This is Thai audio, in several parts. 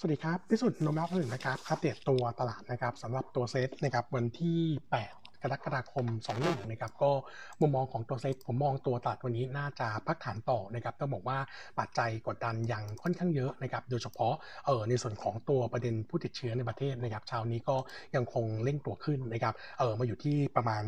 สวัสดีครับพิสุทธิ์นมรักหนึ่งนะครับอัปเดตตัวตลาดนะครับสำหรับตัวเซตนะครับวันที่ 8 กรกฎาคม 21นะครับก็มุมมองของตัวเซ็ตผมมองตัวตลาดวันนี้น่าจะพักฐานต่อนะครับต้องบอกว่าปัจจัยกดดันยังค่อนข้างเยอะนะครับโดยเฉพาะเออในส่วนของตัวประเด็นผู้ติดเชื้อในประเทศนะครับเช้านี้ก็ยังคงเร่งตัวขึ้นนะครับเออมาอยู่ที่ประมาณ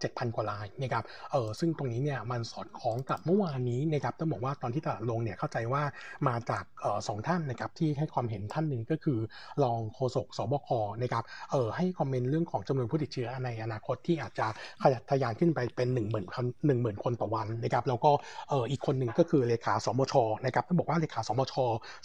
เจ็ดพันกว่ารายนะครับเออซึ่งตรงนี้เนี่ยมันสอดคล้องกับเมื่อวานนี้นะครับต้องบอกว่าตอนที่ตลาดลงเนี่ยเข้าใจว่ามาจากออสองท่านนะครับที่ให้ความเห็นท่านหนึ่งก็คือรองโฆษกสบคนะครับเออให้คอมเมนต์เรื่องของจำนวนผู้ติดเชื้อในอนาคตที่อาจจะขยับทะยานขึ้นไปเป็น1 0 0 0 0นหนึ่งหมื่นคนต่อวันนะครับแล้วก็เอออีกคนหนึ่งก็คือเลขาสมชนะครับต้องบอกว่าเลขาสมช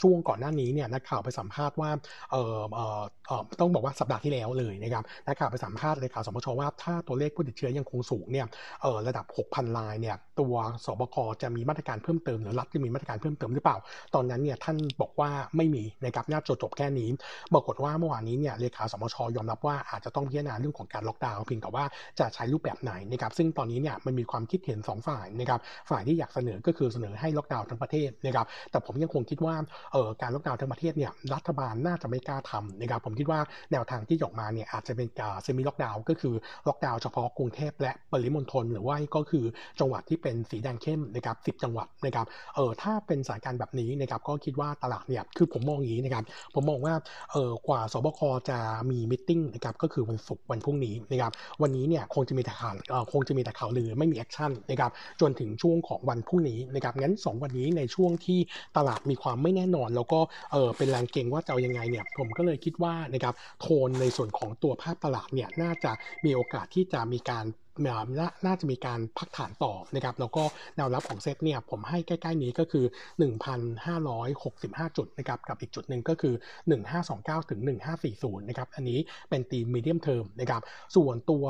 ช่วงก่อนหน้านี้เนี่ยนักข่าวไปสัมภาษณ์ว่าเออเออเอต้องบอกว่าสัปดาห์ที่แล้วเลยนะครับนักข่าวไปสัมภาษณ์เลขาสมชว่าถ้าตัวเลขผู้ติดเชื้อยังคงสูงเนี่ยเออระดับ 6,000 รายเนี่ยตัวศบคจะมีมาตรการเพิ่มเติมหรือรัฐจะมีมาตรการเพิ่มเติมหรือเปล่า ตอนนั้นเนี่ยท่านบอกว่าไม่มีนะครับน่าจะจบแค่นี้ปรากฏว่าเมื่อวานนี้เนี่ยเลขาสมชยอมรับว่าอาจจะต้องพิจารณาเรื่องของการล็อกดาวน์เพียงแต่ว่าจะใช้รูปแบบไหนนะครับซึ่งตอนนี้เนี่ยมันมีความคิดเห็น 2 ฝ่ายนะครับฝ่ายที่อยากเสนอก็คือเสนอให้ล็อกดาวน์ทั้งประเทศนะครับแต่ผมยังคงคิดว่าเออการล็อกดาวน์ทั้งประเทศเนี่ยรัฐบาลน่าจะไม่กล้าทำนะครับผมคิดว่าแนวทางที่ออกมาเนี่ยอาจจะเป็นการ semi lockdown ก็คือล็อกดาวน์เฉพาะกรุงเทพและปริมณฑลหรือว่าก็คือจังหวัดที่เป็นสีแดงเข้มนะครับสิบจังหวัดนะครับเออถ้าเป็นสถานการณ์แบบนี้นะครับก็คิดว่าตลาดเนี่ยคือผมมองอย่างนี้นะครับผมมองว่าเออกว่าศบคจะมี meeting นะครับก็คือวันศุกร์วันพรุ่งนี้นะครับวันนี้เนี่ยคงจะมีแต่ข่าวคงจะมีแต่ข่าวลือไม่มี action นะครับจนถึงช่วงของวันพรุ่งนี้นะครับงั้น 2 วันนี้ในช่วงที่ตลาดมีความไม่แน่นอน แล้วก็เออเป็นแรงเก็งว่าจะเอายังไงเนี่ยผมก็เลยคิดว่านะครับโทนในส่วนของตัวภาพตลาดเนี่ยน่าจะมีโอกาสที่จะมีการ น่าจะมีการพักฐานต่อนะครับแล้วก็แนวรับของเซตเนี่ยผมให้ใกล้ๆนี้ก็คือ 1,565 จุดนะครับกับอีกจุดหนึ่งก็คือ 1529 ถึง 1540 นะครับอันนี้เป็นตี medium term นะครับส่วนตัว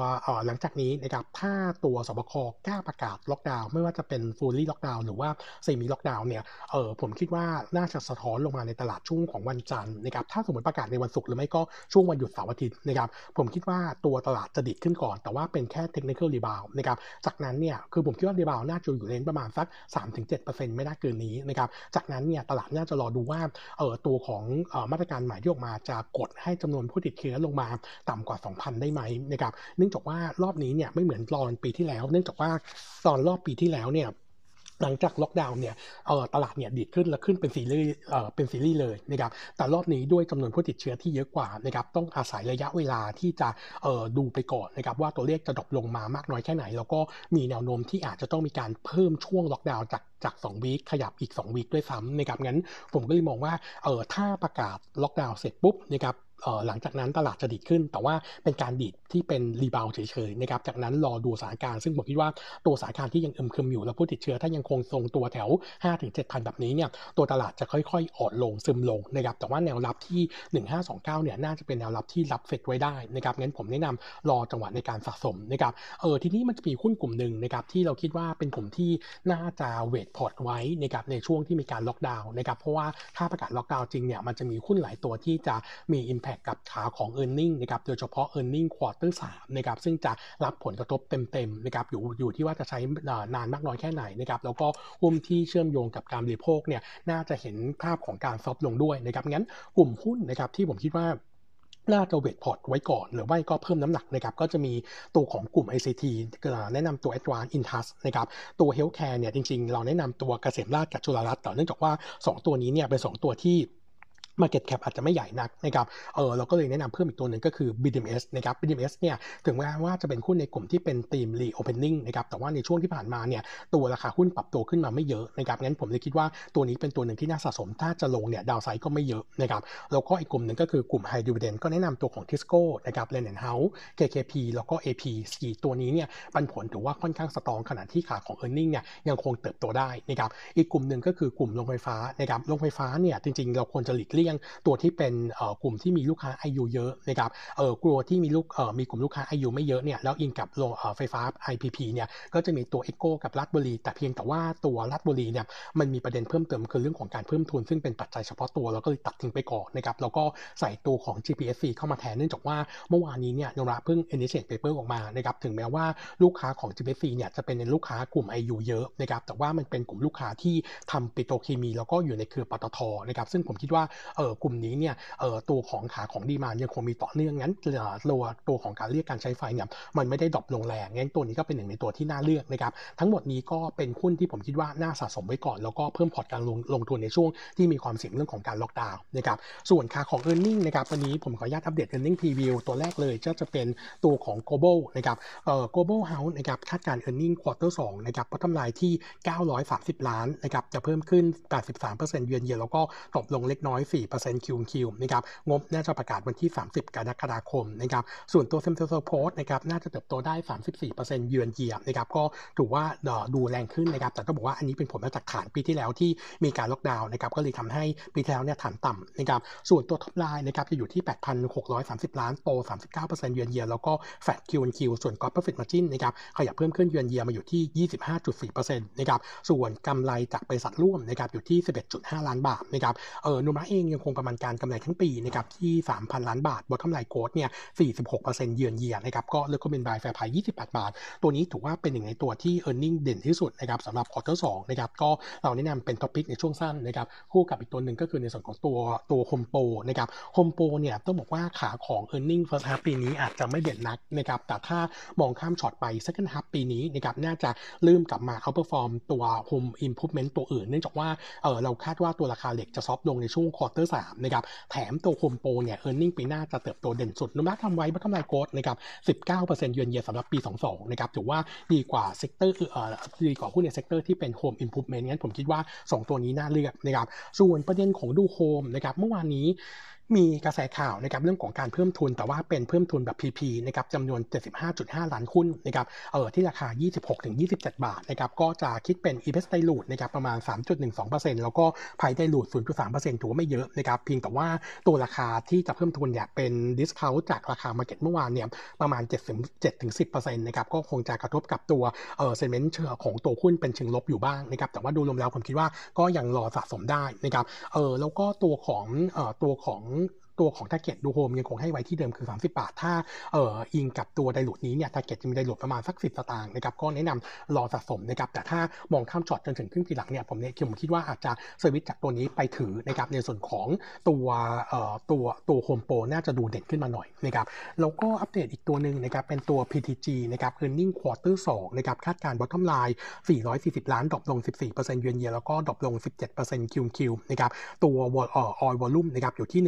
หลังจากนี้นะครับถ้าตัวศบคกล้าประกาศล็อกดาวน์ไม่ว่าจะเป็น fully lockdown หรือว่า semi lockdown เนี่ยเออผมคิดว่าน่าจะสะท้อนลงมาในตลาดช่วงของวันจันทร์นะครับถ้าสมมติประกาศในวันศุกร์หรือไม่ก็ช่วงวันหยุดเสาร์อาทิตย์นะครับผมคิดว่าตัวตลาดจะดิดขึ้นก่อนแต่ว่าเป็นแค่เทคนิ technical rebound นะครับ จากนั้นเนี่ย คือผมคิดว่า rebound น่าจะอยู่เลนประมาณสัก 3-7%ไม่น่าเกินนี้นะครับ จากนั้นเนี่ย ตลาดน่าจะรอดูว่า เออตัวของออมาตรการใหม่ที่ออกมาจะกดให้จำนวนผู้ติดเชื้อลงมาต่ำกว่า 2,000 ได้ไหมนะครับ เนื่องจากว่ารอบนี้เนี่ยไม่เหมือนตอนปีที่แล้ว เนื่องจากว่าตอนรอบปีที่แล้วเนี่ย หลังจากล็อกดาวน์เนี่ยตลาดเนี่ยดีดขึ้นและขึ้นเป็นซีรีส์เป็นซีรีส์เลยนะครับแต่รอบนี้ด้วยจำนวนผู้ติดเชื้อที่เยอะกว่านะครับต้องอาศัยระยะเวลาที่จะดูไปก่อนนะครับว่าตัวเลขจะ drop ลงมามากน้อยแค่ไหน แล้วก็มีแนวโน้มที่อาจจะต้องมีการเพิ่มช่วงล็อกดาวน์จากจาก2 week ขยับอีก2 week ด้วยซ้ำนะครับงั้นผมก็เลยมองว่าเออถ้าประกาศล็อกดาวน์เสร็จปุ๊บนะครับ หลังจากนั้นตลาดจะดีดขึ้น แต่ว่าเป็นการดีดที่เป็น rebound เฉยๆนะครับจากนั้นรอดูสถานการณ์ซึ่งผมคิดว่าตัวสถานการณ์ที่ยังอึมครึมอยู่แล้วผู้ติดเชื้อถ้ายังคงทรงตัวแถว 5-7,000 แบบนี้เนี่ยตัวตลาดจะค่อยๆอ่อนลงซึมลงนะครับแต่ว่าแนวรับที่ 1529 เนี่ยน่าจะเป็นแนวรับที่รับเฟดไว้ได้นะครับงั้นผมแนะนำรอจังหวะในการสะสมนะครับเออทีนี้มันจะมีหุ้นกลุ่มหนึ่งนะครับที่เราคิดว่าเป็นกลุ่มที่น่าจะ weight พอร์ตไว้นะครับในช่วงที่มีการล็อกดาวน์นะครับเพราะว่าถ้าประกาศล็อกดาวน์จริงเนี่ยมันจะมีหุ้นหลายตัวที่จะมี Impact กับขาของ e a r n i n g นะครับโดยเฉพาะ e a r n i n g quarter 3นะครับซึ่งจะรับผลกระทบเต็มๆนะครับอยู่อยู่ที่ว่าจะใช้นานมากน้อยแค่ไหนนะครับแล้วก็หุ้นที่เชื่อมโยงกับการบริโภคเนี่ยน่าจะเห็นภาพของการซอฟลงด้วยนะครับงั้นกลุ่มหุ้นนะครับที่ผมคิดว่าน่าจะเวทพอร์ตไว้ก่อน หรือไม่ก็เพิ่มน้ำหนักนะครับก็จะมีตัวของกลุ่ม ICT แนะนำตัว Advanced Intas นะครับตัว Healthcare เนี่ยจริงๆ เราแนะนำตัวเกษมราชกับจุฬารัตน์แต่เนื่องจากว่า 2 ตัวนี้เนี่ยเป็น 2 ตัวที่ Market Cap อาจจะไม่ใหญ่นักนะครับ เออเราก็เลยแนะนำเพิ่มอีกตัวหนึ่งก็คือ BDMs นะครับ BDMs เนี่ยถึงแม้ว่าจะเป็นหุ้นในกลุ่มที่เป็นธีม reopening นะครับ แต่ว่าในช่วงที่ผ่านมาเนี่ยตัวราคาหุ้นปรับตัวขึ้นมาไม่เยอะนะครับ งั้นผมเลยคิดว่าตัวนี้เป็นตัวหนึ่งที่น่าสะสม ถ้าจะลงเนี่ยดาวไซด์ก็ไม่เยอะนะครับ แล้วก็อีกกลุ่มหนึ่งก็คือกลุ่ม High Dividend ก็แนะนำตัวของ Tisco นะครับ l e n n House KKP แล้วก็ AP 4ตัวนี้เนี่ยปันผลถือว่าค่อนข้างสตรองขณะที่ขาของ e a r n i n g เนี่ยยังคงเติบโตได้นะครับ อีกกลุ่มหนึ่งก็คือกลุ่มโรงไฟฟ้านะครับโรงไฟฟ้าเนี่ยจริงๆเราควรจะหลีกเลี่ยงตัวที่เป็นกลุ่มที่มีลูกค้าอายุเยอะนะครับเออกลัวที่มีลูกเออมีกลุ่มลูกค้าอายุไม่เยอะเนี่ยแล้วอินกับโรงไฟฟ้า IPP เนี่ยก็จะมีตัว e โ o กับรัฐบุรี แต่เพียงแต่ว่าตัวรัฐบุรีเนี่ยมันมีประเด็นเพิ่มเติมคือเรื่องของการเพิ่มทุน ซึ่งเป็นปัจจัยเฉพาะตัวแล้วก็เลยตัดทิ้งไปก่อนนะครับแล้วก็ใส่ตัวของ GPSC เข้ามาแทนเนื่องจากว่าเมื่อวานนี้เนี่ยนราเพิ่ง initiate paper ออกมานะครับถึงแม้ว่าลูกค้าของ GPSC เนี่ยจะเป็นลูกค้ากลุ่ม IU เยอะนะครับแต่ว่ามันเป็นกลุ่มลูกค้าที่ทำปิโตรเคมี แล้วก็อยู่ในเครือปตทนะครับซึ่งผมคิดว่าเออกลุ่มนี้เนี่ยเออตัวของขาของ demand ยังคงมีต่อเนื่องงั้นตัวตัวของการเรียกการใช้ไฟเนี่ยมันไม่ได้ drop ลงแรงงั้นตัวนี้ก็เป็นหนึ่งในตัวที่น่าเลือกนะครับทั้งหมดนี้ก็เป็นหุ้นที่ผมคิดว่าน่าสะสมไว้ก่อน แล้วก็เพิ่มพอร์ตการลงลงทุนในช่วงที่มีความเสี่ยงเรื่องของการล็อกดาวน์นะครับส่วนค่าของ e a r n i n g นะครับวันนี้ผมขออนุญาตอัปเดต e a r n i n g preview ตัวแรกเลยจะจะเป็นตัวของ global นะครับเอ่อ global house นะครับคาดการ e a r n i n g quarter 2นะครับพัฒนายที่ 930 ล้านนะครับจะเพิ่มขึ้น 83%เยือนเยียแล้วก็ตกลงเล็กน้อย4% Q Q นะครับงบน่าจะประกาศวันที่ 30 กรกฎาคมนะครับส่วนตัว s e m ซ e ร์โพสนะครับน่าจะเติบโตได้ 34%เยือนเยียนะครับก็ถือว่าดูแรงขึ้นนะครับแต่ต้องบอกว่าอันนี้เป็นผลมาจากฐานปีที่แล้วที่มีการล็อกดาวน์นะครับก็เลยทำให้ปีที่แล้วเนี่ยฐานต่ำนะครับส่วนตัว top line นะครับจะอยู่ที่ 8,630 ล้านโต 39% year on year แล้วก็ flat QQ ส่วน gross profit margin นะครับขยับเพิ่มขึ้นเยือนเยียมาอยู่ที่ 25.4%นะครับส่วนกำไรจากบริษัทร่วมนะครับอยู่ที่ 11.5 ล้านบาทนะครับเออโนมูระเองยังคงประมาณการกำไรทั้งปีนะครับที่ 3,000 ล้านบาท bottom line growth เนี่ย 46%เยือนเยียนะครับก็เลือกก็เป็น buy fair price 28 บาท ตัวนี้ถือว่าเป็นหนึ่งในตัวที่ e a r n i n g เด่นที่สุดนะครับสำหรับ quarter สองนะครับก็เราแนะนำเป็น top pick ในช่วงสั้นนะครับคู่กับอีกตัวหนึ่งก็คือในส่วนของตัวตัวโฮมโปรนะครับโฮมโปรเนี่ยต้องบอกว่าขาของ e a r n i n g first half ปีนี้อาจจะไม่เด่นนักนะครับแต่ถ้ามองข้ามช็อตไป second half ปีนี้นะครับน่าจะเริ่มกลับมา outperform ตัว home improvement ตัวอื่น เนื่องจากว่าเออเราคาดว่าตัวราคาเหล็กจะ soft ลงในช่วง quarter สามนะครับแถมตัวโฮมโปรเนี่ย e a r n i n g ปีหน้าจะเติบโตเด่นสุดโนมูระทำไว้ bottom line growth นะครับ19%เยือนเยียสำหรับปี 22นะครับถือว่าดีกว่า sector เอ่อดีกว่าหุ้นใน sector ที่เป็น home improvement งั้นผมคิดว่า 2 ตัวนี้น่าเลือกนะครับส่วนประเด็นของดูโฮมนะครับเมื่อวานนี้ มีกระแสข่าวนะครับเรื่องของการเพิ่มทุน แต่ว่าเป็นเพิ่มทุนแบบ PP นะครับจำนวน 75.5 ล้านหุ้นนะครับเออที่ราคา 26-27 บาทนะครับก็จะคิดเป็น e b e s dilute นะครับประมาณ 3.12%แล้วก็ภาย dilute 0.3%ถือว่าไม่เยอะนะครับเพียงแต่ว่าตัวราคาที่จะเพิ่มทุนเนี่ยเป็น discount จากราคา market เมื่อวานเนี่ยประมาณ 7-10%นะครับก็คงจะกระทบกับตัวเออ sentiment ของตัวหุ้นเป็นเชิงลบอยู่บ้างนะครับแต่ว่าดูรวมแล้วผมคิดว่าก็ยังรอสะสมได้นะครับเออแล้วก็ตัวของเออตัวของ ตัวของ t a r g e t ดูโฮมยังคงให้ไว้ที่เดิมคือ 30 บาท ถ้าเอ่ออิงกับตัว dilute นี้เนี่ย t a r g e t จะมี dilute ประมาณสัก 10 สตางค์นะครับก็แนะนำรอสะสมนะครับแต่ถ้ามองข้ามช็อตจนถึงครึ่งปีหลังเนี่ยผมเนี่ยผมคิดว่าอาจจะเซอร์วิสจากตัวนี้ไปถือนะครับในส่วนของตัวเอ่อตัวตัวโฮมโปรน่าจะดูเด่นขึ้นมาหน่อยนะครับแล้วก็อัปเดตอีกตัวหนึ่งนะครับเป็นตัว PTG นะครับ earning quarter 2นะครับคาดการ bottom line 440 ล้าน drop ลง 14% year on year แล้วก็ drop ลง 17% QQ นะครับตัวเอ่อ oil volume นะครับอยู่ที่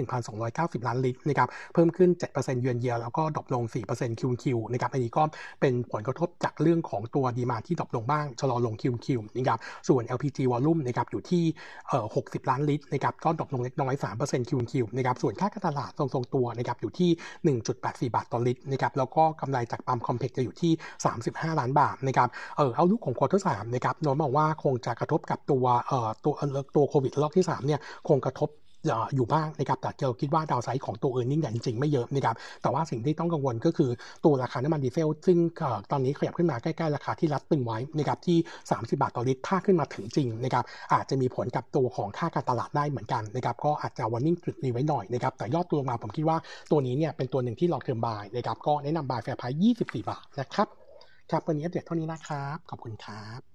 190 ล้านลิตรนะครับเพิ่มขึ้น 7%เยือนเยียแล้วก็ drop ลง 4% QQ นะครับอันนี้ก็เป็นผลกระทบจากเรื่องของตัว demand ที่ drop ลงบ้างชะลอลง QQ นะครับส่วน LPG volume นะครับอยู่ที่เอ่อ60 ล้านลิตรนะครับก็ drop ลงเล็กน้อย 3% QQ นะครับส่วนค่าการตลาดทรงๆตัวนะครับอยู่ที่ 1.84 บาทต่อลิตรนะครับแล้วก็กำไรจากปั๊ม complex จะอยู่ที่ 35 ล้านบาทนะครับเออ outlook ของ quarter สามนะครับโนมูระบอกว่าคงจะกระทบกับตัวเอ่อตัวตัวโควิดรอบที่3เนี่ยคงกระทบ อยู่บ้างนะครับแต่เราคิดว่า downside ของตัว earning เนี่ยจริงๆไม่เยอะนะครับแต่ว่าสิ่งที่ต้องกังวลก็คือตัวราคาน้ำมันดีเซลซึ่งตอนนี้ขยับขึ้นมาใกล้ๆราคาที่รัฐตรึงไว้นะครับที่ 30 บาทต่อลิตรถ้าขึ้นมาถึงจริงนะครับอาจจะมีผลกับตัวของค่าการตลาดได้เหมือนกันนะครับก็อาจจะ warning จุดนี้ไว้หน่อยนะครับแต่ยอดตัวมาผมคิดว่าตัวนี้เนี่ยเป็นตัวหนึ่งที่ long term buy นะครับก็แนะนำ buy fair price 24 บาทนะครับครับวันนี้อัปเดตเท่านี้นะครับขอบคุณครับ